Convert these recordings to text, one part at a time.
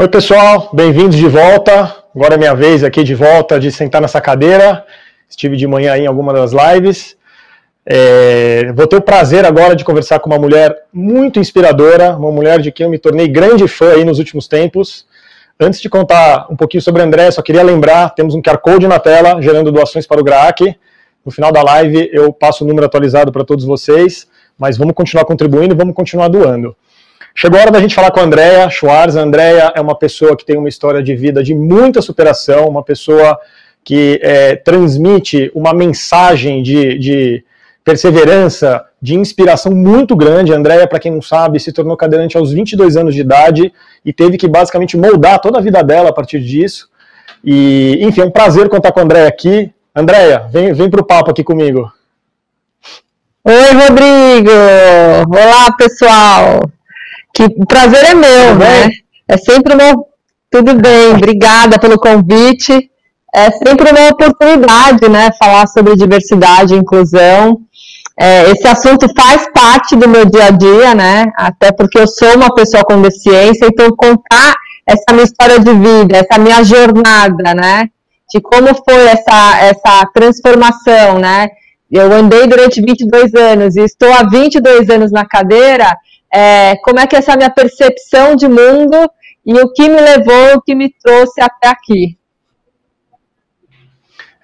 Oi, pessoal, bem-vindos de volta. Agora é minha vez aqui de volta de sentar nessa cadeira. Estive de manhã em alguma das lives. É, vou ter o prazer agora de conversar com uma mulher muito inspiradora, uma mulher de quem eu me tornei grande fã aí nos últimos tempos. Antes de contar um pouquinho sobre a André, só queria lembrar, temos um QR Code na tela, gerando doações para o GRAAC. No final da live eu passo o número atualizado para todos vocês, mas vamos continuar contribuindo e vamos continuar doando. Chegou a hora da gente falar com a Andrea Schwarz. A Andrea é uma pessoa que tem uma história de vida de muita superação, uma pessoa que é, transmite uma mensagem de, de, perseverança, de inspiração muito grande. A Andrea, para quem não sabe, se tornou cadeirante aos 22 anos de idade e teve que basicamente moldar toda a vida dela a partir disso. E, enfim, é um prazer contar com a Andrea aqui. Andrea, vem, vem para o papo aqui comigo. Oi, Rodrigo! Olá, pessoal! Que o prazer é meu, Tudo né? Bem? É sempre uma. Tudo bem, obrigada pelo convite. É sempre uma oportunidade, né? Falar sobre diversidade e inclusão. É, esse assunto faz parte do meu dia a dia, né? Até porque eu sou uma pessoa com deficiência, então contar essa minha história de vida, essa minha jornada, né? De como foi essa, essa transformação, né? Eu andei durante 22 anos e estou há 22 anos na cadeira, é, como é que é essa minha percepção de mundo e o que me levou, o que me trouxe até aqui.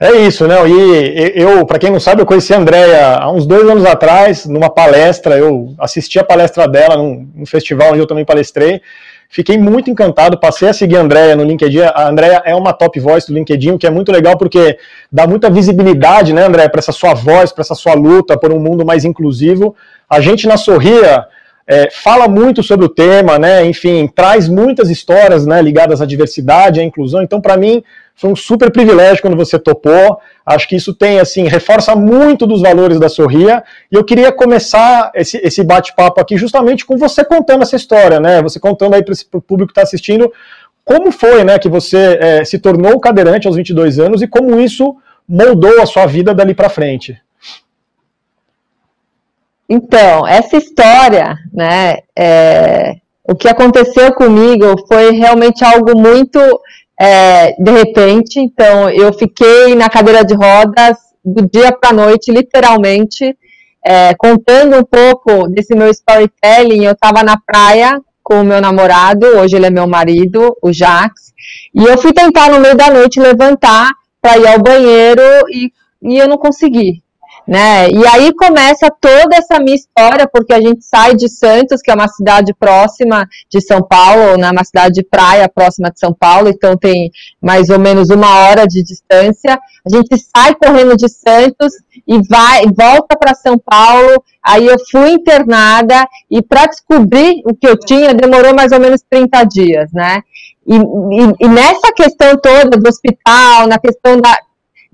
É isso, né? E eu, para quem não sabe, eu conheci a Andrea há uns dois anos atrás, numa palestra. Eu assisti a palestra dela num, num festival onde eu também palestrei. Fiquei muito encantado, passei a seguir a Andrea no LinkedIn. A Andrea é uma top voice do LinkedIn, o que é muito legal porque dá muita visibilidade, né, Andrea, para essa sua voz, para essa sua luta por um mundo mais inclusivo. A gente na Sorria é, fala muito sobre o tema, né? Enfim, traz muitas histórias né, ligadas à diversidade, à inclusão. Então, para mim, foi um super privilégio quando você topou. Acho que isso tem, assim, reforça muito dos valores da Sorria. E eu queria começar esse, esse bate-papo aqui justamente com você contando essa história, né? Você contando aí para o público que está assistindo como foi, né, que você é, se tornou cadeirante aos 22 anos e como isso moldou a sua vida dali para frente. Então, essa história, né, é, o que aconteceu comigo foi realmente algo muito é, de repente. Então, eu fiquei na cadeira de rodas do dia para a noite, literalmente, é, contando um pouco desse meu storytelling. Eu estava na praia com o meu namorado, hoje ele é meu marido, o Jax, e eu fui tentar no meio da noite levantar para ir ao banheiro e, e eu não consegui né? E aí começa toda essa minha história, porque a gente sai de Santos, que é uma cidade próxima de São Paulo, né? Uma cidade de praia próxima de São Paulo, então tem mais ou menos uma hora de distância. A gente sai correndo de Santos e vai, volta para São Paulo. Aí eu fui internada e para descobrir o que eu tinha demorou mais ou menos 30 dias, né? E, e, e, nessa questão toda do hospital, na questão da,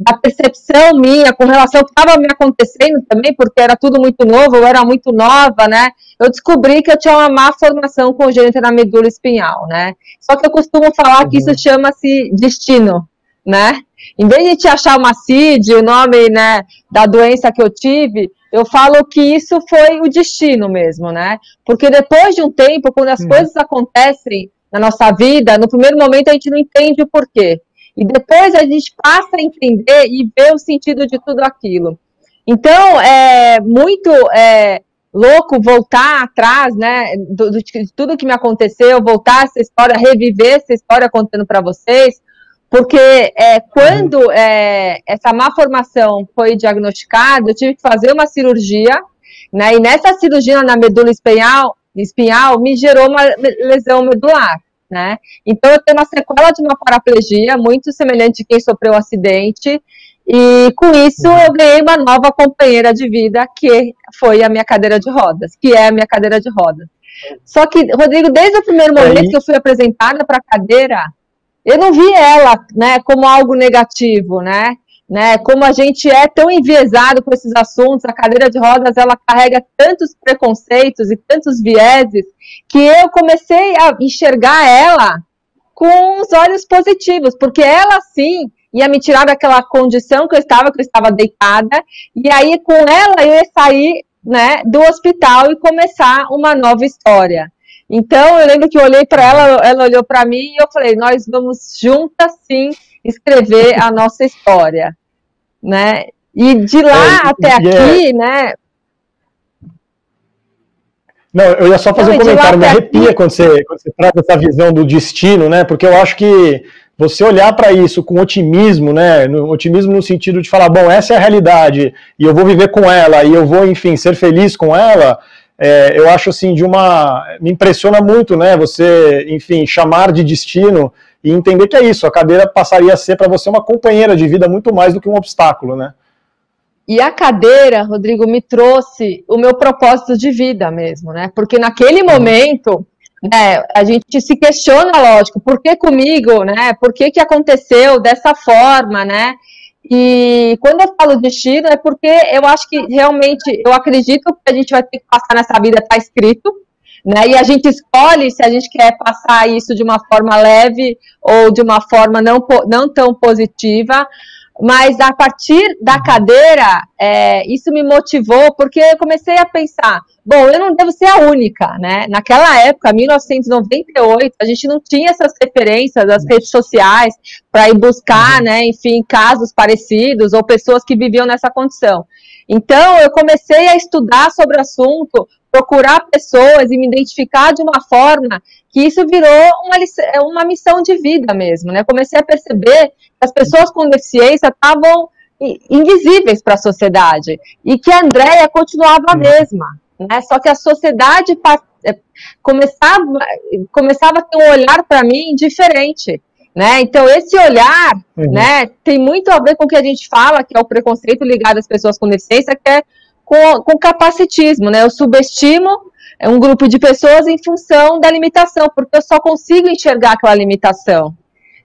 da percepção minha com relação ao que estava me acontecendo também, porque era tudo muito novo, eu era muito nova, né? Eu descobri que eu tinha uma má formação congênita na medula espinhal, né? Só que eu costumo falar uhum. que isso uhum. chama-se destino, né? Em vez de te achar uma CID, o nome né, da doença que eu tive, eu falo que isso foi o destino mesmo, né? Porque depois de um tempo, quando as uhum. coisas acontecem na nossa vida, no primeiro momento a gente não entende o porquê. E depois a gente passa a entender e ver o sentido de tudo aquilo. Então, é muito é, louco voltar atrás, né, do, de tudo que me aconteceu, voltar essa história, reviver essa história contando para vocês, porque é, quando é, essa má formação foi diagnosticada, eu tive que fazer uma cirurgia, né, e nessa cirurgia na medula espinhal, espinhal me gerou uma lesão medular né? Então eu tenho uma sequela de uma paraplegia muito semelhante a quem sofreu um acidente. E com isso uhum. eu ganhei uma nova companheira de vida, que foi a minha cadeira de rodas, que é a minha cadeira de rodas. Só que, Rodrigo, desde o primeiro momento que eu fui apresentada para a cadeira, eu não vi ela, né, como algo negativo, né? Né? Como a gente é tão enviesado com esses assuntos, a cadeira de rodas ela carrega tantos preconceitos e tantos vieses que eu comecei a enxergar ela com os olhos positivos, porque ela sim ia me tirar daquela condição que eu estava, que eu estava deitada, e aí com ela eu ia sair, né, do hospital e começar uma nova história. Então, eu lembro que eu olhei para ela, ela olhou para mim e eu falei: nós vamos juntas sim escrever a nossa história, né? E de lá é, até é aqui, é... né? Não, eu ia só fazer Não, um comentário, me arrepia aqui... quando, você, quando você traz essa visão do destino, né? Porque eu acho que você olhar para isso com otimismo, né? No, otimismo no sentido de falar, bom, essa é a realidade e eu vou viver com ela e eu vou, enfim, ser feliz com ela. É, eu acho assim de uma, me impressiona muito, né? Você, enfim, chamar de destino e entender que é isso. A cadeira passaria a ser para você uma companheira de vida muito mais do que um obstáculo, né? E a cadeira, Rodrigo, me trouxe o meu propósito de vida mesmo, né? Porque naquele uhum. momento né, a gente se questiona, lógico, por que comigo, né? Por que, que aconteceu dessa forma, né? E quando eu falo destino é porque eu acho que realmente eu acredito que a gente vai ter que passar nessa vida está escrito, né? E a gente escolhe se a gente quer passar isso de uma forma leve ou de uma forma não, não tão positiva. Mas a partir da uhum. cadeira, é, isso me motivou, porque eu comecei a pensar: bom, eu não devo ser a única, né? Naquela época, 1998, a gente não tinha essas referências das redes sociais para ir buscar, uhum. né, enfim, casos parecidos ou pessoas que viviam nessa condição. Então, eu comecei a estudar sobre o assunto, procurar pessoas e me identificar de uma forma que isso virou uma, é uma missão de vida mesmo, né? Comecei a perceber que as pessoas com deficiência estavam invisíveis para a sociedade e que a Andrea continuava a mesma, né? Só que a sociedade é, começava, começava a ter um olhar para mim diferente. Né? Então, esse olhar uhum. né, tem muito a ver com o que a gente fala, que é o preconceito ligado às pessoas com deficiência, que é com, com capacitismo. Né? Eu subestimo um grupo de pessoas em função da limitação, porque eu só consigo enxergar aquela limitação.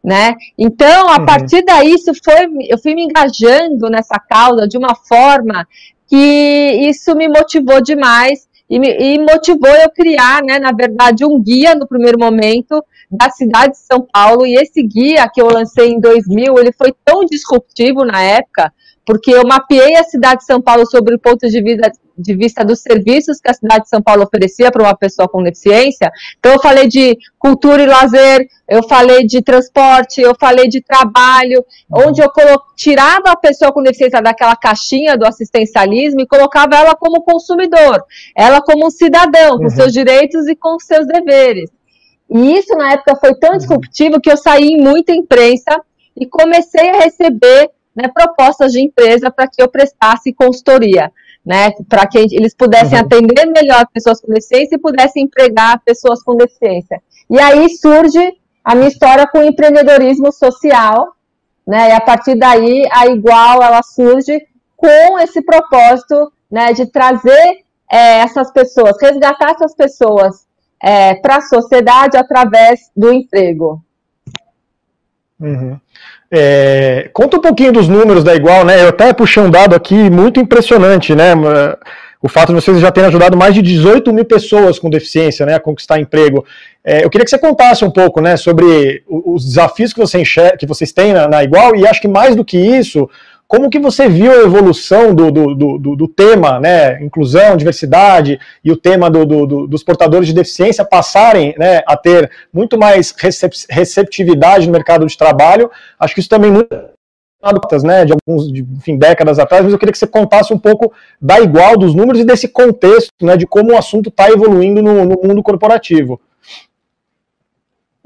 Né? Então, a uhum. partir daí, isso foi, eu fui me engajando nessa causa de uma forma que isso me motivou demais e, me, e motivou eu criar, né, na verdade, um guia no primeiro momento da cidade de São Paulo, e esse guia que eu lancei em 2000, ele foi tão disruptivo na época, porque eu mapeei a cidade de São Paulo sobre o ponto de vista, de vista dos serviços que a cidade de São Paulo oferecia para uma pessoa com deficiência. Então, eu falei de cultura e lazer, eu falei de transporte, eu falei de trabalho, onde eu tirava a pessoa com deficiência daquela caixinha do assistencialismo e colocava ela como consumidor, ela como um cidadão, com uhum. seus direitos e com seus deveres. E isso na época foi tão uhum. disruptivo que eu saí em muita imprensa e comecei a receber né, propostas de empresa para que eu prestasse consultoria, né, para que eles pudessem uhum. atender melhor pessoas com deficiência e pudessem empregar pessoas com deficiência. E aí surge a minha história com o empreendedorismo social, né, e a partir daí a Igual ela surge com esse propósito, né, de trazer é, essas pessoas, resgatar essas pessoas é, para a sociedade através do emprego. Uhum. É, conta um pouquinho dos números da Igual, né? Eu até puxei um dado aqui muito impressionante, né? O fato de vocês já terem ajudado mais de 18 mil pessoas com deficiência né, a conquistar emprego. É, eu queria que você contasse um pouco né, sobre os desafios que, você enxerga, que vocês têm na, na Igual, e acho que mais do que isso, como que você viu a evolução do, do, do, do tema, né, inclusão, diversidade, e o tema dos portadores de deficiência passarem né, a ter muito mais receptividade no mercado de trabalho? Acho que isso também muito né, de alguns de, enfim, décadas atrás, mas eu queria que você contasse um pouco da igual dos números e desse contexto, né, de como o assunto está evoluindo no, no mundo corporativo.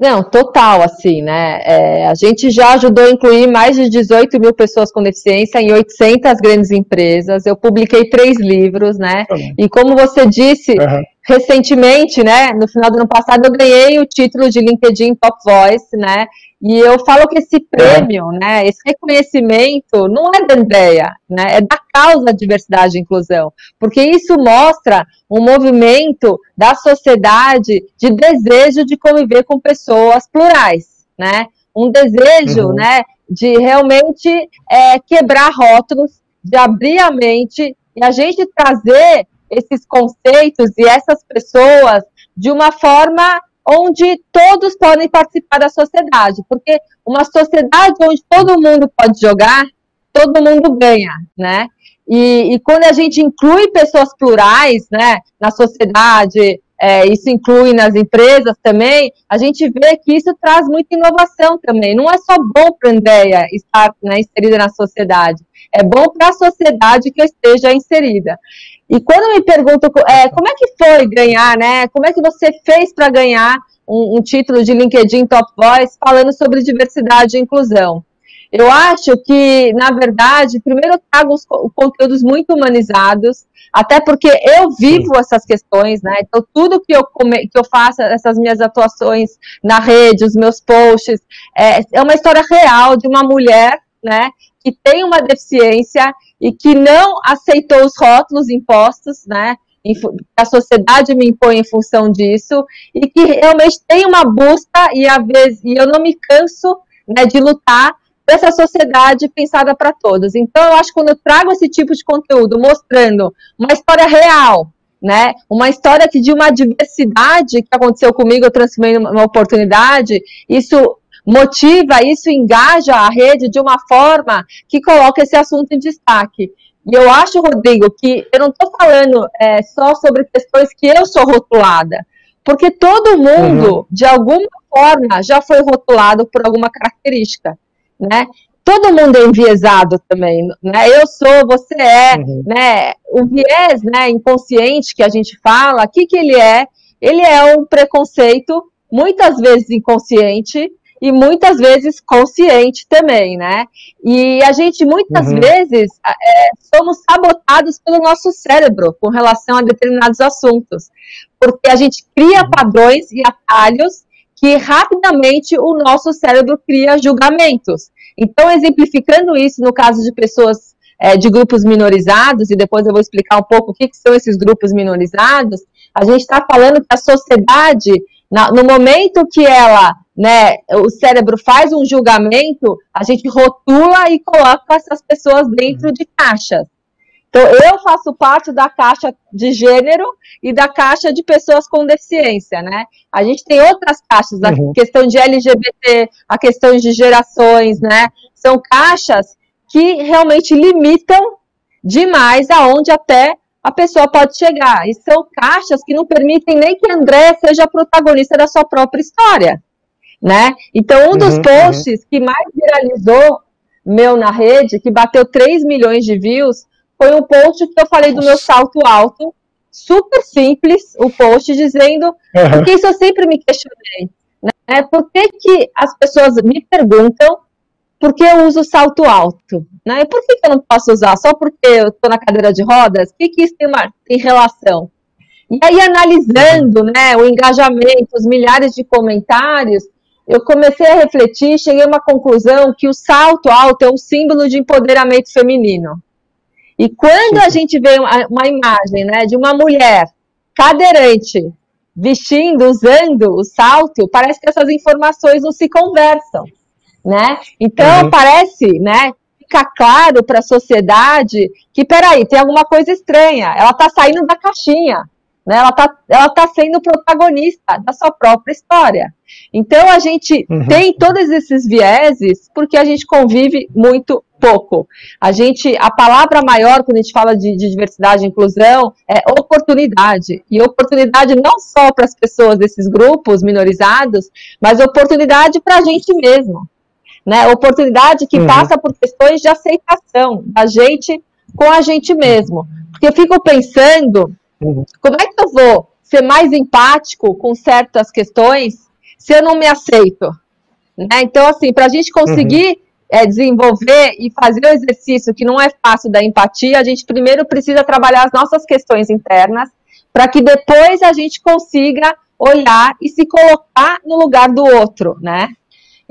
Não, total, assim, né? É, a gente já ajudou a incluir mais de 18 mil pessoas com deficiência em 800 grandes empresas. Eu publiquei três livros, né? Uhum. E como você disse, uhum. recentemente, né? No final do ano passado, eu ganhei o título de LinkedIn Top Voice, né? E eu falo que esse prêmio, é. né, esse reconhecimento não é da Andrea, né, é da causa diversidade e inclusão, porque isso mostra um movimento da sociedade de desejo de conviver com pessoas plurais, né, um desejo, uhum. né, de realmente é, quebrar rótulos, de abrir a mente e a gente trazer esses conceitos e essas pessoas de uma forma onde todos podem participar da sociedade, porque uma sociedade onde todo mundo pode jogar, todo mundo ganha, né? E, e quando a gente inclui pessoas plurais, né, na sociedade, é, isso inclui nas empresas também, a gente vê que isso traz muita inovação também. Não é só bom para a Andrea estar né, inserida na sociedade, é bom para a sociedade que esteja inserida. E quando me perguntam é, como é que foi ganhar, né? Como é que você fez para ganhar um, um, título de LinkedIn Top Voice falando sobre diversidade e inclusão? Eu acho que, na verdade, primeiro eu trago os conteúdos muito humanizados, até porque eu vivo essas questões, né? Então, tudo que eu, come, que eu faço, essas minhas atuações na rede, os meus posts, é, é uma história real de uma mulher, né? Que tem uma deficiência e que não aceitou os rótulos impostos, né? a sociedade me impõe em função disso e que realmente tem uma busca e a vez e eu não me canso né, de lutar dessa sociedade pensada para todos. Então, eu acho que quando eu trago esse tipo de conteúdo, mostrando uma história real, né, uma história que de uma diversidade que aconteceu comigo, eu transformei numa oportunidade, isso motiva, isso engaja a rede de uma forma que coloca esse assunto em destaque. E eu acho, Rodrigo, que eu não estou falando é, só sobre questões que eu sou rotulada, porque todo mundo, uhum. de alguma forma, já foi rotulado por alguma característica né? Todo mundo é enviesado também, né? Eu sou, você é, uhum. né? O viés, né, inconsciente que a gente fala, o que que ele é? Ele é um preconceito, muitas vezes inconsciente, e muitas vezes consciente também, né? E a gente muitas uhum. vezes é, somos sabotados pelo nosso cérebro com relação a determinados assuntos, porque a gente cria uhum. padrões e atalhos que rapidamente o nosso cérebro cria julgamentos. Então, exemplificando isso no caso de pessoas é, de grupos minorizados, e depois eu vou explicar um pouco o que, que são esses grupos minorizados, a gente está falando que a sociedade, na, no momento que ela, né, o cérebro faz um julgamento, a gente rotula e coloca essas pessoas dentro de caixas. Então, eu faço parte da caixa de gênero e da caixa de pessoas com deficiência, né? A gente tem outras caixas, a uhum. questão de LGBT, a questão de gerações, né? São caixas que realmente limitam demais aonde até a pessoa pode chegar. E são caixas que não permitem nem que André seja protagonista da sua própria história, né? Então, um dos uhum, posts uhum. que mais viralizou meu na rede, que bateu 3 milhões de views, foi um post que eu falei do meu salto alto, super simples, o post dizendo, uhum. porque isso eu sempre me questionei, né? Por que, que as pessoas me perguntam por que eu uso salto alto? Né? E por que, que eu não posso usar? Só porque eu estou na cadeira de rodas? O que, que isso tem, uma, tem relação? E aí, analisando né, o engajamento, os milhares de comentários, eu comecei a refletir e cheguei a uma conclusão que o salto alto é um símbolo de empoderamento feminino. E quando a gente vê uma, uma imagem né, de uma mulher cadeirante vestindo, usando o salto, parece que essas informações não se conversam, né? Então uhum. parece, né? Fica claro para a sociedade que, peraí, tem alguma coisa estranha. Ela está saindo da caixinha, né? Ela está ela tá sendo protagonista da sua própria história. Então a gente uhum. tem todos esses vieses porque a gente convive muito pouco. A gente, a palavra maior quando a gente fala de, de diversidade e inclusão é oportunidade. E oportunidade não só para as pessoas desses grupos minorizados, mas oportunidade para a gente mesmo. Né? Oportunidade que uhum. passa por questões de aceitação da gente com a gente mesmo. Porque eu fico pensando, uhum. como é que eu vou ser mais empático com certas questões se eu não me aceito? Né? Então, assim, para a gente conseguir uhum é, desenvolver e fazer o exercício que não é fácil da empatia, a gente primeiro precisa trabalhar as nossas questões internas, para que depois a gente consiga olhar e se colocar no lugar do outro, né?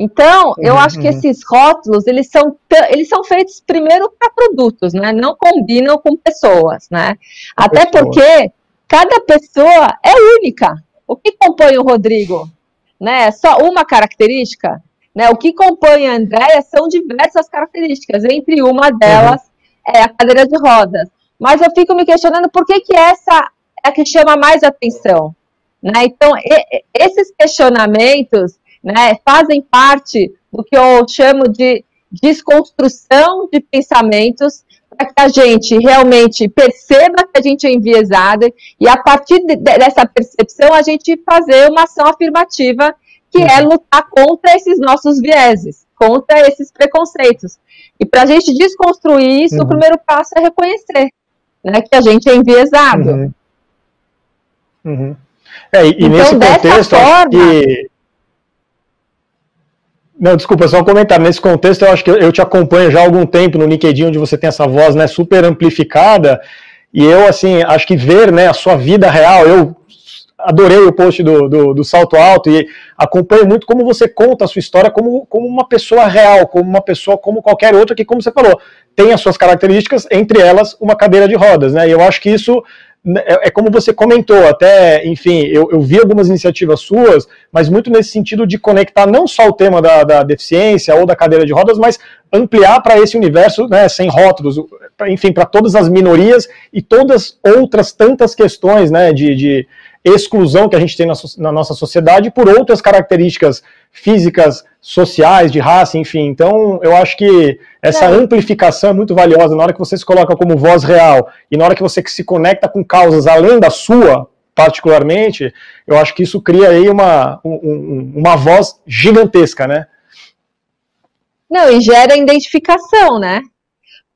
Então, eu uhum, acho que uhum. esses rótulos, eles são, eles são feitos primeiro para produtos, né? Não combinam com pessoas, né? Até pessoa. porque cada pessoa é única. O que compõe o Rodrigo? Né? Só uma característica? Né? O que compõe a Andréia são diversas características, entre uma delas uhum. é a cadeira de rodas. Mas eu fico me questionando por que, que essa é a que chama mais atenção. Né? Então, e, esses questionamentos né, fazem parte do que eu chamo de desconstrução de pensamentos para que a gente realmente perceba que a gente é enviesada e a partir de, dessa percepção a gente fazer uma ação afirmativa que é uhum. lutar contra esses nossos vieses, contra esses preconceitos. E para a gente desconstruir isso, uhum. o primeiro passo é reconhecer né, que a gente é enviesado. Uhum. Uhum. É, e, então, nesse contexto, forma... que... Não, desculpa, só um comentário. Nesse contexto, eu acho que eu te acompanho já há algum tempo no LinkedIn, onde você tem essa voz né, super amplificada, e eu, assim, acho que ver né, a sua vida real, eu adorei o post do, do, do, Salto Alto e acompanho muito como você conta a sua história como, como uma pessoa real, como uma pessoa como qualquer outra, que, como você falou, tem as suas características, entre elas uma cadeira de rodas, né? E eu acho que isso é, é como você comentou, até, enfim, eu, eu, vi algumas iniciativas suas, mas muito nesse sentido de conectar não só o tema da, da deficiência ou da cadeira de rodas, mas ampliar para esse universo, né, sem rótulos, enfim, para todas as minorias e todas outras tantas questões, né, de, de exclusão que a gente tem na, na, nossa sociedade por outras características físicas, sociais, de raça, enfim. Então, eu acho que essa é. amplificação é muito valiosa na hora que você se coloca como voz real e na hora que você se conecta com causas além da sua, particularmente, eu acho que isso cria aí uma, um, uma voz gigantesca, né? Não, e gera identificação, né?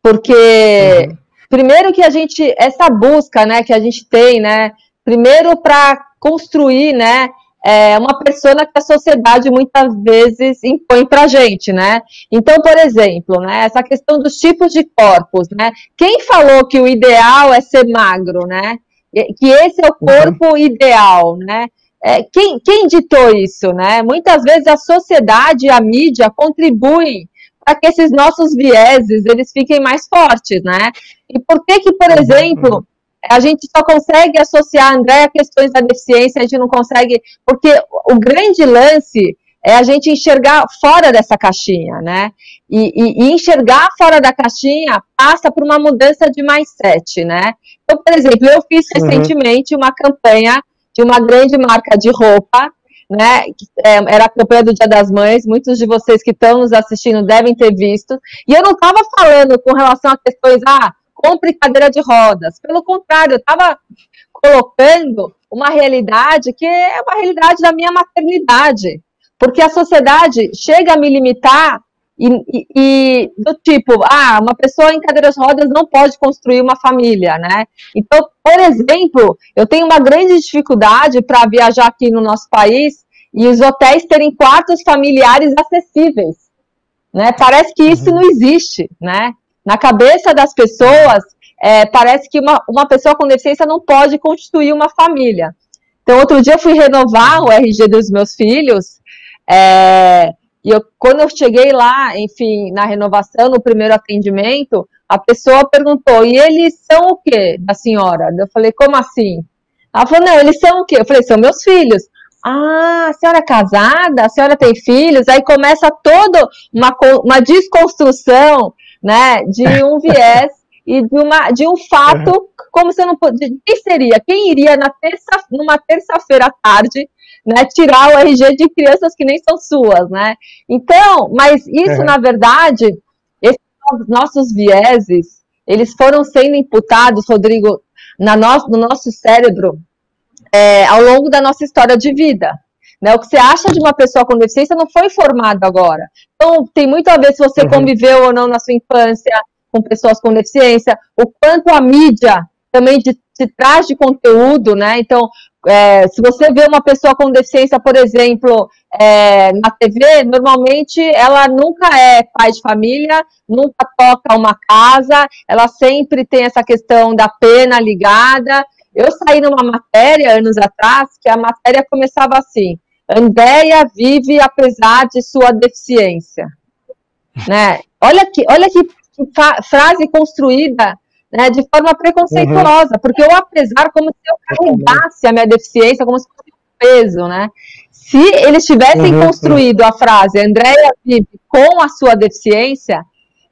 Porque uhum. primeiro que a gente essa busca, né, que a gente tem, né, primeiro para construir, né, é uma persona que a sociedade muitas vezes impõe para a gente, né? Então, por exemplo, né, essa questão dos tipos de corpos, né? Quem falou que o ideal é ser magro, né? Que esse é o uhum. corpo uhum. ideal, né? É, quem, quem ditou isso, né? Muitas vezes a sociedade e a mídia contribuem para que esses nossos vieses eles fiquem mais fortes, né? E por que que, por uhum. exemplo, a gente só consegue associar, André, a questões da deficiência, a gente não consegue, porque o grande lance é a gente enxergar fora dessa caixinha, né? E, e, e enxergar fora da caixinha passa por uma mudança de mindset, né? Então, por exemplo, eu fiz uhum. recentemente uma campanha de uma grande marca de roupa, né? É, era a campanha do Dia das Mães, muitos de vocês que estão nos assistindo devem ter visto. E eu não estava falando com relação a questões, ah, compre cadeira de rodas. Pelo contrário, eu estava colocando uma realidade que é uma realidade da minha maternidade. Porque a sociedade chega a me limitar e, e, e, do tipo, ah, uma pessoa em cadeira de rodas não pode construir uma família, né? Então, por exemplo, eu tenho uma grande dificuldade para viajar aqui no nosso país e os hotéis terem quartos familiares acessíveis, né? Parece que isso uhum. não existe, né? Na cabeça das pessoas, é, parece que uma, uma pessoa com deficiência não pode constituir uma família. Então, outro dia eu fui renovar o RG dos meus filhos, é, e eu, quando eu cheguei lá, enfim, na renovação, no primeiro atendimento, a pessoa perguntou, e eles são o quê da senhora? Eu falei, como assim? Ela falou, não, eles são o quê? Eu falei, são meus filhos. Ah, a senhora é casada? A senhora tem filhos? Aí começa toda uma, uma desconstrução né, de um viés e de, uma, de um fato, como se eu não pudesse. Quem seria? Quem iria na terça, numa terça-feira à tarde né, tirar o RG de crianças que nem são suas, né? Então, mas isso, uhum. na verdade, esses nossos vieses, eles foram sendo imputados, Rodrigo, na no, no nosso cérebro é, ao longo da nossa história de vida. Né? O que você acha de uma pessoa com deficiência não foi formado agora. Então, tem muito a ver se você uhum. conviveu ou não na sua infância com pessoas com deficiência, o quanto a mídia também de, te traz de conteúdo, né? Então, é, se você vê uma pessoa com deficiência, por exemplo, é, na TV, normalmente ela nunca é pai de família, nunca toca uma casa, ela sempre tem essa questão da pena ligada. Eu saí numa matéria anos atrás que a matéria começava assim: Andréia vive apesar de sua deficiência. Né? Olha que, olha que frase construída né, de forma preconceituosa, uhum. porque eu, apesar, como se eu carregasse a minha deficiência como se fosse um peso, né? Se eles tivessem uhum. construído a frase Andréia vive com a sua deficiência,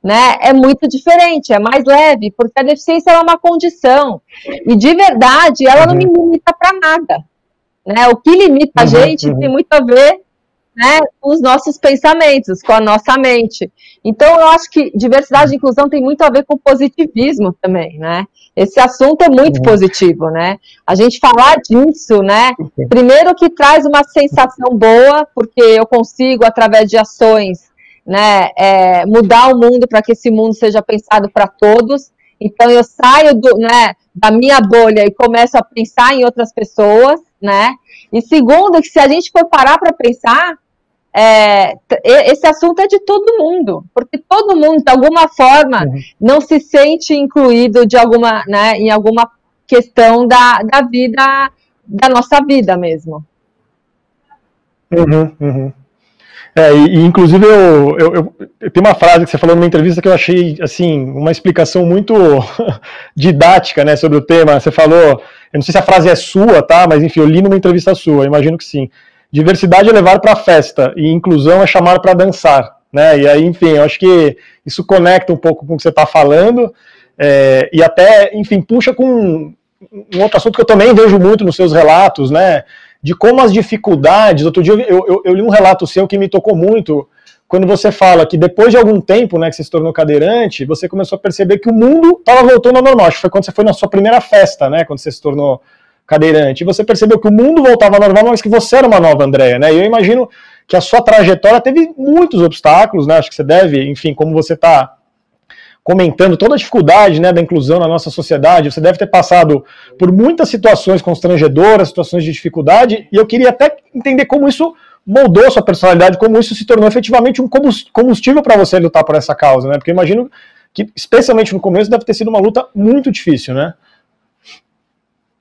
né, é muito diferente, é mais leve, porque a deficiência é uma condição, e de verdade, ela uhum. não me limita para nada. Né? O que limita a uhum, gente uhum. tem muito a ver né, com os nossos pensamentos, com a nossa mente. Então, eu acho que diversidade e inclusão tem muito a ver com positivismo também, né? Esse assunto é muito uhum. positivo, né? A gente falar disso, né? Primeiro que traz uma sensação boa, porque eu consigo, através de ações, né, é, mudar o mundo para que esse mundo seja pensado para todos. Então, eu saio do, né, da minha bolha e começo a pensar em outras pessoas, né? E segundo, que se a gente for parar para pensar, é, esse assunto é de todo mundo, porque todo mundo, de alguma forma, uhum. não se sente incluído de alguma, né, em alguma questão da, da vida, da nossa vida mesmo. Uhum, uhum. É, e, e, inclusive eu, eu, eu, eu, tem uma frase que você falou numa entrevista que eu achei assim uma explicação muito didática, né, sobre o tema. Você falou, eu não sei se a frase é sua, tá? Mas enfim, eu li numa entrevista sua, imagino que sim. Diversidade é levar para a festa e inclusão é chamar para dançar, né? E aí, enfim, eu acho que isso conecta um pouco com o que você está falando é, e até, enfim, puxa com um outro assunto que eu também vejo muito nos seus relatos, né? De como as dificuldades. Outro dia eu, eu, eu li um relato seu que me tocou muito quando você fala que depois de algum tempo, né, que você se tornou cadeirante, você começou a perceber que o mundo estava voltando ao normal. Acho que foi quando você foi na sua primeira festa, né, quando você se tornou cadeirante, e você percebeu que o mundo voltava ao normal, mas que você era uma nova Andréia, né? E eu imagino que a sua trajetória teve muitos obstáculos, né? Acho que você deve, enfim, como você está comentando toda a dificuldade né, da inclusão na nossa sociedade, você deve ter passado por muitas situações constrangedoras, situações de dificuldade, e eu queria até entender como isso moldou sua personalidade, como isso se tornou efetivamente um combustível para você lutar por essa causa, né? Porque eu imagino que, especialmente no começo, deve ter sido uma luta muito difícil, né?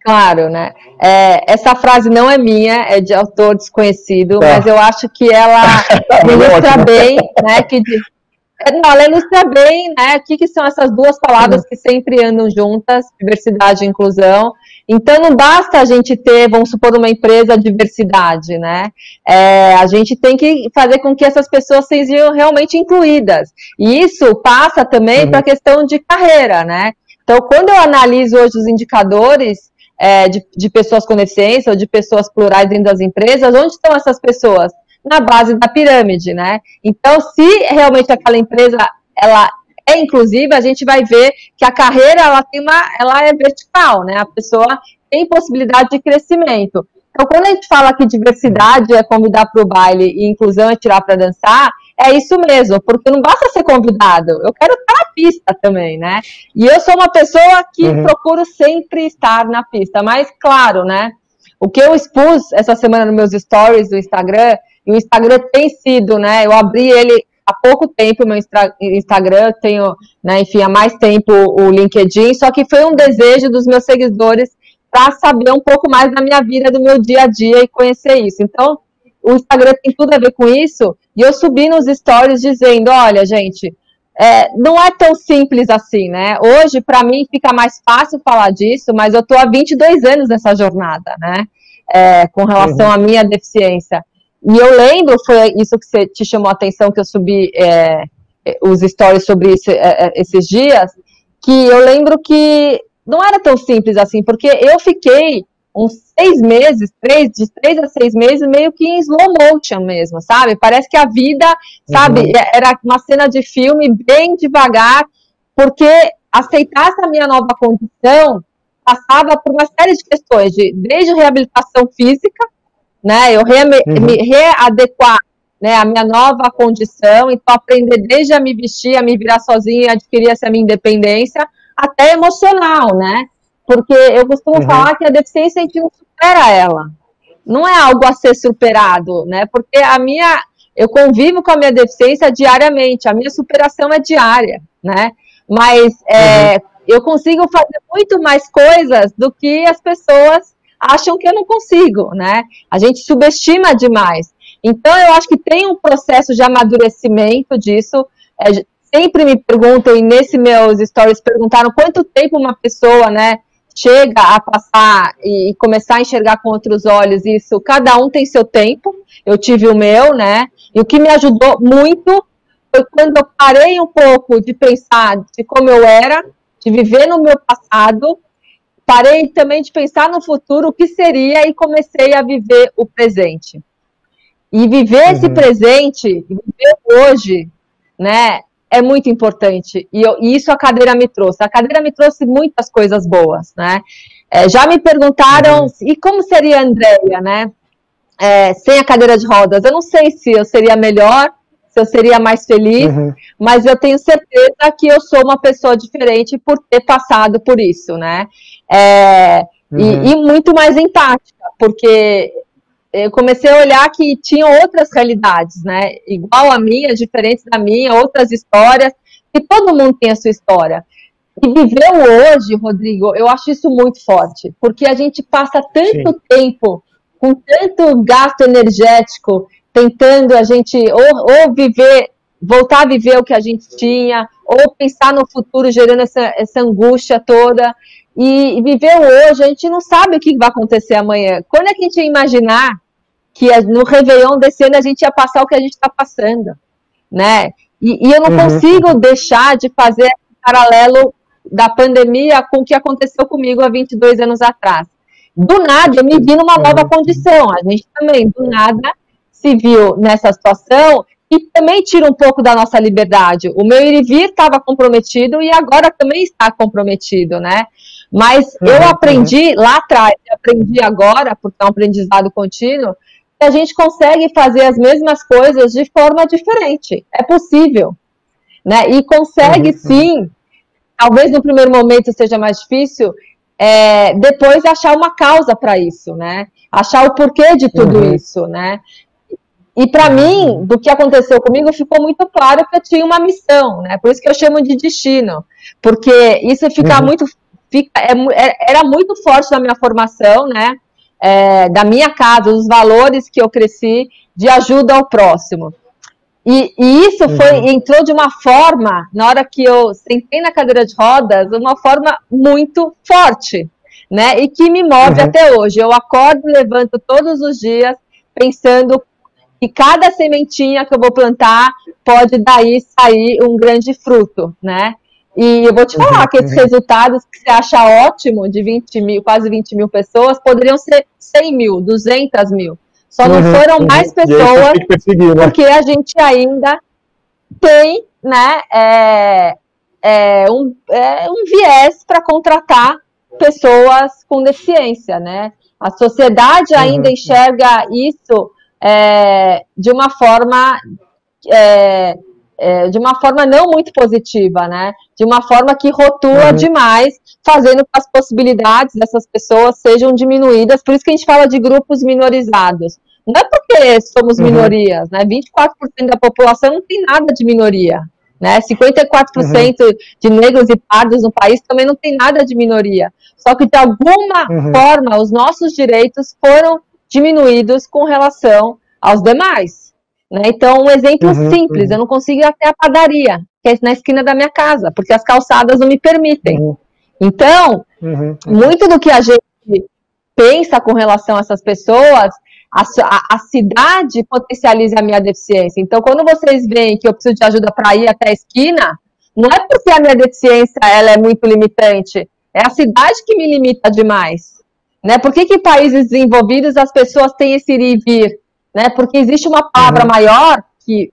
Claro, né? É, essa frase não é minha, é de autor desconhecido, é. mas eu acho que ela ilustra bem, né? Que de, não, ela ilustra bem, né? O que, que são essas duas palavras que sempre andam juntas, diversidade e inclusão. Então não basta a gente ter, vamos supor, uma empresa diversidade, né? É, a gente tem que fazer com que essas pessoas sejam realmente incluídas. E isso passa também uhum. para a questão de carreira, né? Então, quando eu analiso hoje os indicadores, é, de, de pessoas com deficiência ou de pessoas plurais dentro das empresas, onde estão essas pessoas? Na base da pirâmide, né? Então, se realmente aquela empresa ela é inclusiva, a gente vai ver que a carreira ela tem uma, ela é vertical, né? A pessoa tem possibilidade de crescimento. Então, quando a gente fala que diversidade é convidar para o baile e inclusão é tirar para dançar, é isso mesmo, porque não basta ser convidado, eu quero estar na pista também, né? E eu sou uma pessoa que uhum. procuro sempre estar na pista, mas claro, né? O que eu expus essa semana nos meus stories do Instagram, e o Instagram tem sido, né? Eu abri ele há pouco tempo, meu Instagram, tenho, né, enfim, há mais tempo o LinkedIn, só que foi um desejo dos meus seguidores para saber um pouco mais da minha vida, do meu dia a dia e conhecer isso. Então, o Instagram tem tudo a ver com isso. E eu subi nos stories dizendo: olha, gente, é, não é tão simples assim, né? Hoje, para mim, fica mais fácil falar disso, mas eu estou há 22 anos nessa jornada, né? É, com relação uhum. à minha deficiência. E eu lembro, foi isso que você te chamou a atenção, que eu subi é, os stories sobre isso, é, é, esses dias, que eu lembro que não era tão simples assim, porque eu fiquei uns seis meses, três, de três a seis meses, meio que em slow motion mesmo, sabe? Parece que a vida, sabe, uhum. era uma cena de filme bem devagar, porque aceitar essa minha nova condição passava por uma série de questões, de, desde reabilitação física, né, eu re, uhum. me readequar né, a minha nova condição, então aprender desde a me vestir, a me virar sozinha, adquirir essa minha independência, até emocional, né? Porque eu costumo uhum. falar que a deficiência a gente não supera ela. Não é algo a ser superado, né? Porque a minha. Eu convivo com a minha deficiência diariamente, a minha superação é diária, né? Mas é, uhum. eu consigo fazer muito mais coisas do que as pessoas acham que eu não consigo, né? A gente subestima demais. Então, eu acho que tem um processo de amadurecimento disso. É, sempre me perguntam, e nesse meus stories perguntaram quanto tempo uma pessoa, né, chega a passar e começar a enxergar com outros olhos, isso, cada um tem seu tempo, eu tive o meu, né, e o que me ajudou muito foi quando eu parei um pouco de pensar de como eu era, de viver no meu passado, parei também de pensar no futuro, o que seria, e comecei a viver o presente. E viver uhum. esse presente, viver hoje, né, é muito importante. E, eu, e, isso a cadeira me trouxe. A cadeira me trouxe muitas coisas boas, né? É, já me perguntaram, uhum. e como seria a Andrea, né? É, sem a cadeira de rodas. Eu não sei se eu seria melhor, se eu seria mais feliz, uhum. mas eu tenho certeza que eu sou uma pessoa diferente por ter passado por isso, né? É, uhum. e, e, muito mais empática, porque eu comecei a olhar que tinha outras realidades, né? Igual a minha, diferentes da minha, outras histórias, e todo mundo tem a sua história. E viver hoje, Rodrigo, eu acho isso muito forte, porque a gente passa tanto Sim. tempo com tanto gasto energético tentando a gente ou, ou viver, voltar a viver o que a gente tinha, ou pensar no futuro gerando essa, essa angústia toda. E, viver hoje, a gente não sabe o que vai acontecer amanhã. Quando é que a gente ia imaginar que no Réveillon desse ano a gente ia passar o que a gente está passando, né? E, e, eu não uhum. consigo deixar de fazer esse paralelo da pandemia com o que aconteceu comigo há 22 anos atrás. Do nada, eu me vi numa nova uhum. condição. A gente também, do nada, se viu nessa situação e também tira um pouco da nossa liberdade. O meu ir e vir estava comprometido e agora também está comprometido, né? Mas uhum, eu aprendi uhum. lá atrás, aprendi agora, porque é um aprendizado contínuo, que a gente consegue fazer as mesmas coisas de forma diferente. É possível. Né? E consegue uhum. sim, talvez no primeiro momento seja mais difícil, é, depois achar uma causa para isso, né? Achar o porquê de tudo uhum. isso, né? E para mim, do que aconteceu comigo, ficou muito claro que eu tinha uma missão, né? Por isso que eu chamo de destino, porque isso fica uhum. muito, fica, é, é, era muito forte na minha formação, né? É, da minha casa, os valores que eu cresci de ajuda ao próximo. E, e isso uhum. foi entrou de uma forma, na hora que eu sentei na cadeira de rodas, uma forma muito forte, né? E que me move uhum. até hoje. Eu acordo e levanto todos os dias pensando e cada sementinha que eu vou plantar pode daí sair um grande fruto, né? E eu vou te falar uhum, que esses uhum. resultados que você acha ótimo, de 20 mil, quase 20 mil pessoas, poderiam ser 100 mil, 200 mil. Só não uhum, foram uhum. mais pessoas, né? porque a gente ainda tem, né, é, é, um, é um viés para contratar pessoas com deficiência, né? A sociedade ainda uhum. enxerga isso é, de uma forma é, é, de uma forma não muito positiva, né? De uma forma que rotula uhum. demais, fazendo com que as possibilidades dessas pessoas sejam diminuídas. Por isso que a gente fala de grupos minorizados. Não é porque somos uhum. minorias, né? 24% da população não tem nada de minoria. Né? 54% uhum. de negros e pardos no país também não tem nada de minoria. Só que, de alguma uhum. forma, os nossos direitos foram diminuídos com relação aos demais. Né? Então, um exemplo uhum, simples, uhum. eu não consigo ir até a padaria, que é na esquina da minha casa, porque as calçadas não me permitem. Uhum. Então, uhum, uhum. muito do que a gente pensa com relação a essas pessoas, a, a, a, cidade potencializa a minha deficiência. Então, quando vocês veem que eu preciso de ajuda para ir até a esquina, não é porque a minha deficiência ela é muito limitante, é a cidade que me limita demais. Né? Por que, que em países desenvolvidos as pessoas têm esse ir e vir? Né? Porque existe uma palavra uhum. maior que,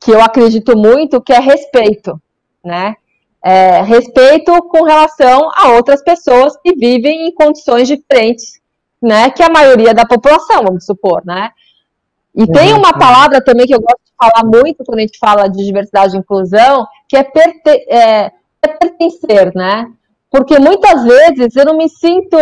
que eu acredito muito, que é respeito. Né? É, respeito com relação a outras pessoas que vivem em condições diferentes né, que a maioria da população, vamos supor, né? E uhum. tem uma palavra também que eu gosto de falar muito quando a gente fala de diversidade e inclusão, que é, perte é, é pertencer, né? Porque muitas vezes eu não me sinto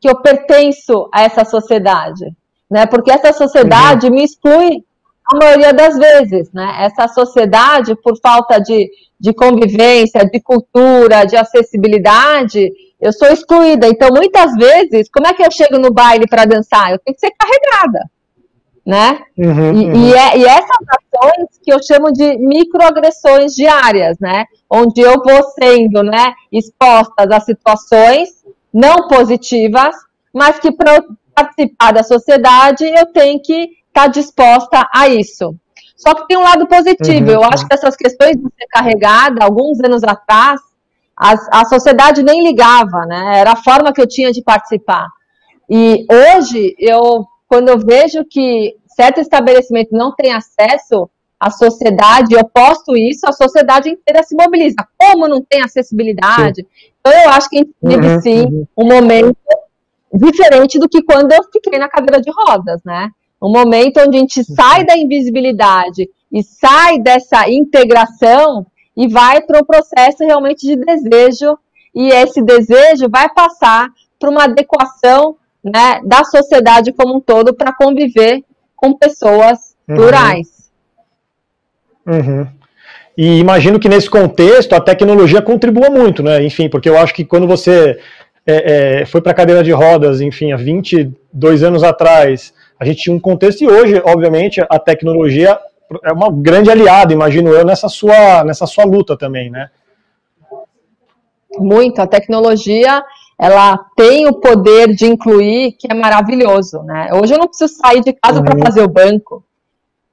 que eu pertenço a essa sociedade, né? Porque essa sociedade uhum. me exclui a maioria das vezes, né? Essa sociedade, por falta de, de convivência, de cultura, de acessibilidade, eu sou excluída. Então, muitas vezes, como é que eu chego no baile para dançar? Eu tenho que ser carregada, né? Uhum, e, uhum. E, é, e, essas ações que eu chamo de microagressões diárias, né? Onde eu vou sendo, né, expostas a situações não positivas, mas que participar da sociedade eu tenho que estar tá disposta a isso. Só que tem um lado positivo. Uhum, eu acho que essas questões de ser carregada, alguns anos atrás, a, a sociedade nem ligava, né? Era a forma que eu tinha de participar. E hoje, eu, quando eu vejo que certo estabelecimento não tem acesso, a sociedade, eu posto isso, a sociedade inteira se mobiliza. Como não tem acessibilidade? Sim. Então, eu acho que a gente vive, uhum, sim, uhum. um momento diferente do que quando eu fiquei na cadeira de rodas, né? Um momento onde a gente sai da invisibilidade e sai dessa integração e vai para um processo realmente de desejo, e esse desejo vai passar para uma adequação né, da sociedade como um todo para conviver com pessoas uhum. plurais. Uhum. E imagino que nesse contexto a tecnologia contribua muito, né? Enfim, porque eu acho que quando você é, é, foi para a cadeira de rodas, enfim, há 22 anos atrás, a gente tinha um contexto e hoje, obviamente, a tecnologia é uma grande aliada, imagino eu, nessa sua, nessa sua luta também, né? Muito. A tecnologia, ela tem o poder de incluir, que é maravilhoso, né? Hoje eu não preciso sair de casa uhum. para fazer o banco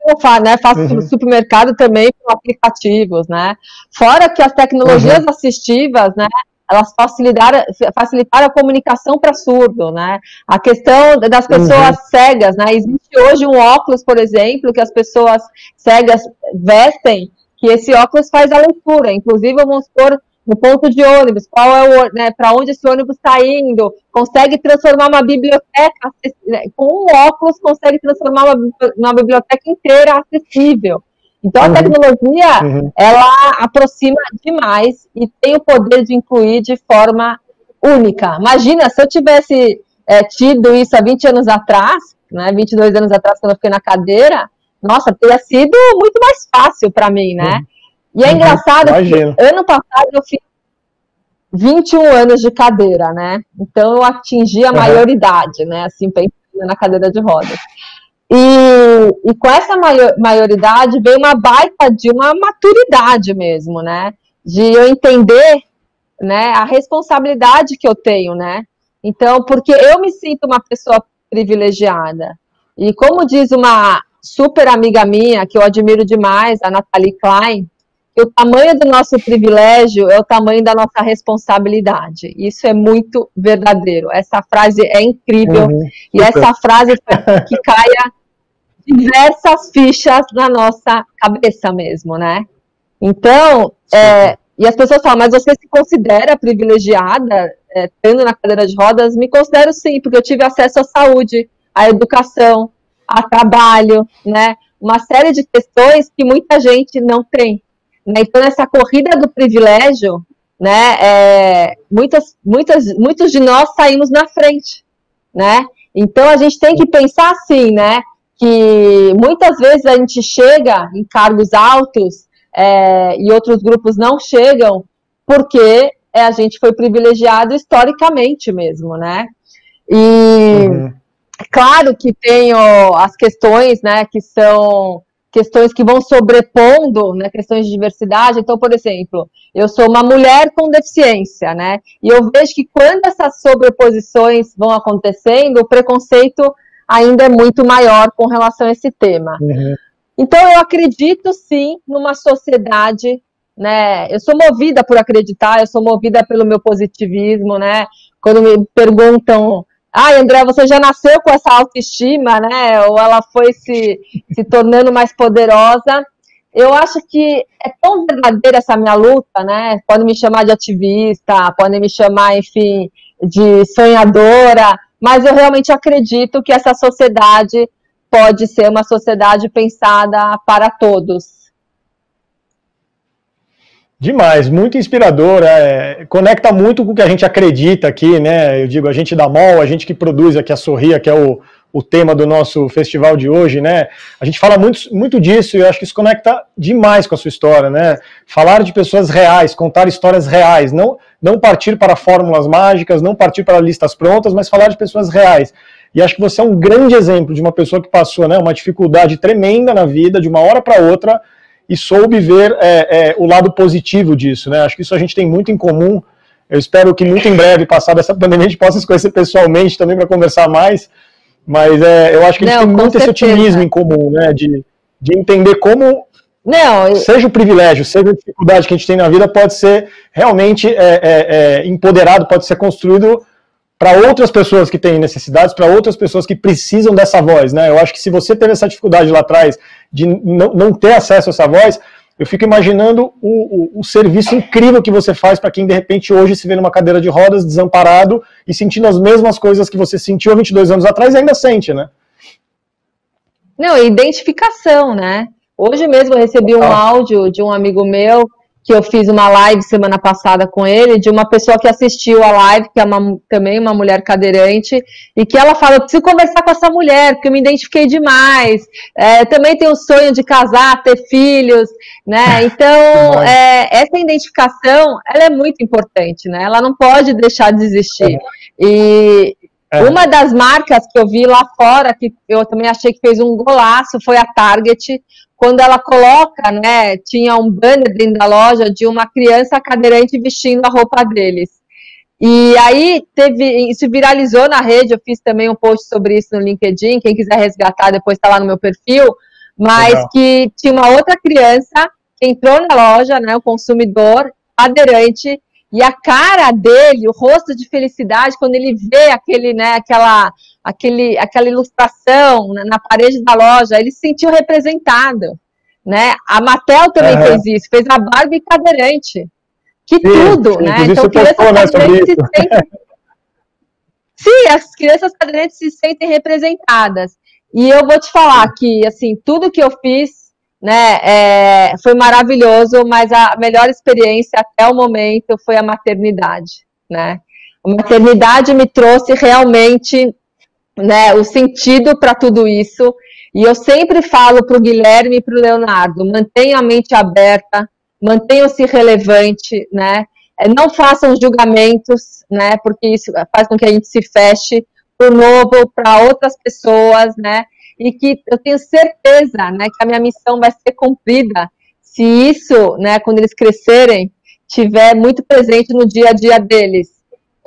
eu faço, né, faço uhum. supermercado também com aplicativos, né? Fora que as tecnologias uhum. assistivas, né, elas facilitaram, facilitaram a comunicação para surdo, né? A questão das pessoas uhum. cegas, né? Existe hoje um óculos, por exemplo, que as pessoas cegas vestem, que esse óculos faz a leitura. Inclusive, vamos supor, no ponto de ônibus, qual é o, né, para onde esse ônibus está indo, consegue transformar uma biblioteca, né, com um óculos consegue transformar uma, uma biblioteca inteira acessível. Então a uhum. tecnologia, uhum. ela aproxima demais e tem o poder de incluir de forma única. Imagina, se eu tivesse é, tido isso há 20 anos atrás, né, 22 anos atrás, quando eu fiquei na cadeira, nossa, teria sido muito mais fácil para mim, né? Uhum. E é uhum, engraçado que ano passado eu fiz 21 anos de cadeira, né? Então eu atingi a uhum. maioridade, né? Assim, pensando na cadeira de rodas. E, e com essa maior, maioridade veio uma baita de uma maturidade mesmo, né? De eu entender né, a responsabilidade que eu tenho, né? Então, porque eu me sinto uma pessoa privilegiada. E como diz uma super amiga minha, que eu admiro demais, a Nathalie Klein, o tamanho do nosso privilégio é o tamanho da nossa responsabilidade. Isso é muito verdadeiro. Essa frase é incrível uhum. e essa frase que caia diversas fichas na nossa cabeça mesmo, né? Então, é, e as pessoas falam, mas você se considera privilegiada é, tendo na cadeira de rodas? Me considero sim, porque eu tive acesso à saúde, à educação, a trabalho, né? Uma série de questões que muita gente não tem. Né? Então, nessa corrida do privilégio, né, é, muitas, muitas, muitos de nós saímos na frente, né? Então, a gente tem que pensar assim, né, que muitas vezes a gente chega em cargos altos é, e outros grupos não chegam porque é, a gente foi privilegiado historicamente mesmo, né? E uhum. claro que tem ó, as questões, né, que são questões que vão sobrepondo, né, questões de diversidade. Então, por exemplo, eu sou uma mulher com deficiência, né, e eu vejo que quando essas sobreposições vão acontecendo, o preconceito ainda é muito maior com relação a esse tema. Uhum. Então, eu acredito sim numa sociedade, né, eu sou movida por acreditar, eu sou movida pelo meu positivismo, né, quando me perguntam ai, André, você já nasceu com essa autoestima, né? Ou ela foi se, se tornando mais poderosa. Eu acho que é tão verdadeira essa minha luta, né? Podem me chamar de ativista, podem me chamar, enfim, de sonhadora, mas eu realmente acredito que essa sociedade pode ser uma sociedade pensada para todos. Demais, muito inspirador, é, conecta muito com o que a gente acredita aqui, né? Eu digo, a gente da MOL, a gente que produz aqui a Sorria, que é o, o tema do nosso festival de hoje, né? A gente fala muito, muito disso e eu acho que isso conecta demais com a sua história, né? Falar de pessoas reais, contar histórias reais, não, não partir para fórmulas mágicas, não partir para listas prontas, mas falar de pessoas reais. E acho que você é um grande exemplo de uma pessoa que passou né, uma dificuldade tremenda na vida, de uma hora para outra, e soube ver é, é, o lado positivo disso, né? Acho que isso a gente tem muito em comum. Eu espero que muito em breve, passada essa pandemia, a gente possa se conhecer pessoalmente também para conversar mais. Mas é, eu acho que a gente Não, tem muito certeza. esse otimismo em comum, né? De, de entender como não, seja o privilégio, seja a dificuldade que a gente tem na vida, pode ser realmente é, é, é, empoderado, pode ser construído para outras pessoas que têm necessidades, para outras pessoas que precisam dessa voz, né? Eu acho que se você teve essa dificuldade lá atrás de não, não ter acesso a essa voz, eu fico imaginando o, o, o serviço incrível que você faz para quem de repente hoje se vê numa cadeira de rodas, desamparado e sentindo as mesmas coisas que você sentiu há 22 anos atrás e ainda sente, né? Não, identificação, né? Hoje mesmo eu recebi um ah. áudio de um amigo meu que eu fiz uma live semana passada com ele, de uma pessoa que assistiu a live, que é uma, também uma mulher cadeirante, e que ela fala: eu preciso conversar com essa mulher, porque eu me identifiquei demais. É, também tenho o sonho de casar, ter filhos, né? Então, é, essa identificação ela é muito importante, né? Ela não pode deixar de existir. E, é. Uma das marcas que eu vi lá fora, que eu também achei que fez um golaço, foi a Target, quando ela coloca, né, tinha um banner dentro da loja de uma criança cadeirante vestindo a roupa deles. E aí teve, isso viralizou na rede, eu fiz também um post sobre isso no LinkedIn, quem quiser resgatar depois está lá no meu perfil, mas Legal. que tinha uma outra criança que entrou na loja, né, o consumidor, cadeirante, e a cara dele, o rosto de felicidade, quando ele vê aquele, né, aquela, aquele, aquela ilustração na, parede da loja, ele se sentiu representado. Né? A Mattel também uhum. fez isso, fez a Barbie cadeirante. Que sim, tudo, sim, né? Então, crianças postou, né, cadeirantes se sentem. Sim, as crianças cadeirantes se sentem representadas. E eu vou te falar que, assim, tudo que eu fiz né? É, foi maravilhoso, mas a melhor experiência até o momento foi a maternidade, né? A maternidade me trouxe realmente, né, o sentido para tudo isso. E eu sempre falo para o Guilherme e para o Leonardo: mantenham a mente aberta, mantenham-se relevante, né? É, não façam julgamentos, né? Porque isso faz com que a gente se feche para o novo, para outras pessoas, né? e que eu tenho certeza, né, que a minha missão vai ser cumprida se isso, né, quando eles crescerem, tiver muito presente no dia a dia deles.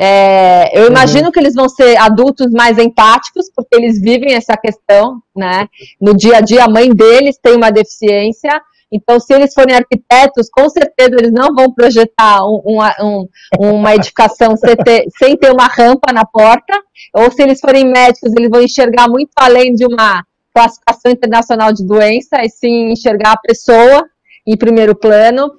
É, eu uhum. imagino uhum. que eles vão ser adultos mais empáticos, porque eles vivem essa questão, né? No dia a dia, a mãe deles tem uma deficiência, então, se eles forem arquitetos, com certeza eles não vão projetar um, um, uma edificação sem ter, sem ter uma rampa na porta, ou se eles forem médicos, eles vão enxergar muito além de uma classificação internacional de doença, e sim enxergar a pessoa em primeiro plano.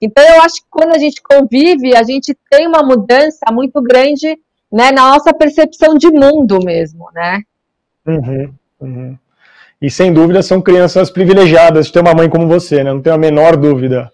Então, eu acho que quando a gente convive, a gente tem uma mudança muito grande né, na nossa percepção de mundo mesmo, né? Uhum, uhum. E sem dúvida são crianças privilegiadas de ter uma mãe como você, né? Não tenho a menor dúvida.